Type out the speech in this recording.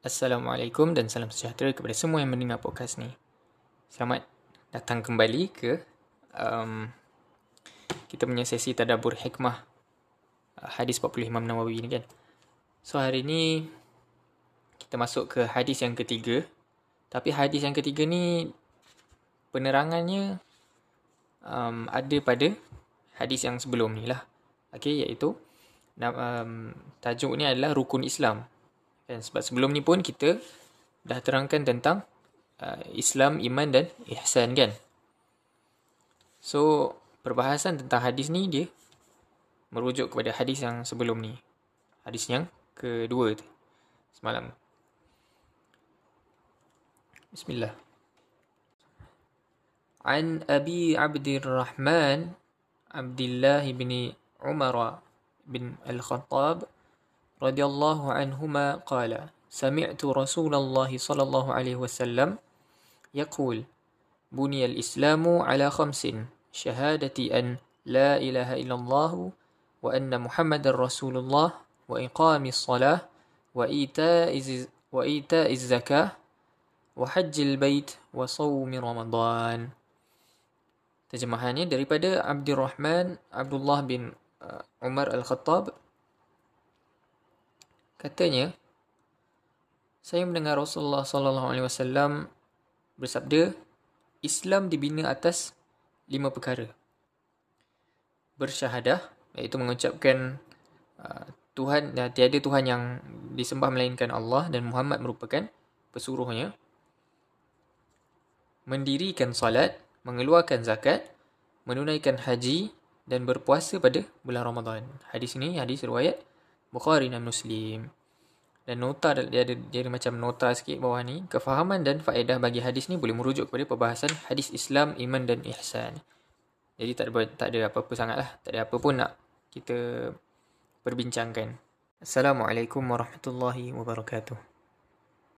Assalamualaikum dan salam sejahtera kepada semua yang mendengar podcast ni. Selamat datang kembali ke um, kita punya sesi tadabur hikmah uh, hadis 40 Imam Nawawi ni kan. So hari ni kita masuk ke hadis yang ketiga. Tapi hadis yang ketiga ni penerangannya um, ada pada hadis yang sebelum ni lah. Okay, iaitu um, tajuk ni adalah rukun Islam. Dan sebab sebelum ni pun kita dah terangkan tentang uh, Islam, iman dan ihsan kan. So, perbahasan tentang hadis ni dia merujuk kepada hadis yang sebelum ni. Hadis yang kedua tu. Semalam. Bismillah. An Abi Abdurrahman Abdullah bin Umar bin Al-Khattab رضي الله عنهما قال سمعت رسول الله صلى الله عليه وسلم يقول بني الإسلام على خمس شهادة أن لا إله إلا الله وأن محمد رسول الله وإقام الصلاة وإيتاء وإيتاء الزكاة وحج البيت وصوم رمضان Terjemahannya daripada Abdurrahman Abdullah bin Umar Al-Khattab Katanya, saya mendengar Rasulullah sallallahu alaihi wasallam bersabda, Islam dibina atas lima perkara. Bersyahadah, iaitu mengucapkan uh, Tuhan dan uh, tiada Tuhan yang disembah melainkan Allah dan Muhammad merupakan pesuruhnya. Mendirikan salat, mengeluarkan zakat, menunaikan haji dan berpuasa pada bulan Ramadan. Hadis ini hadis riwayat Bukhari dan Muslim. Dan nota dia ada, dia ada macam nota sikit bawah ni. Kefahaman dan faedah bagi hadis ni boleh merujuk kepada perbahasan hadis Islam, iman dan ihsan. Jadi tak ada, tak ada apa-apa sangat lah. Tak ada apa pun nak kita perbincangkan. Assalamualaikum warahmatullahi wabarakatuh.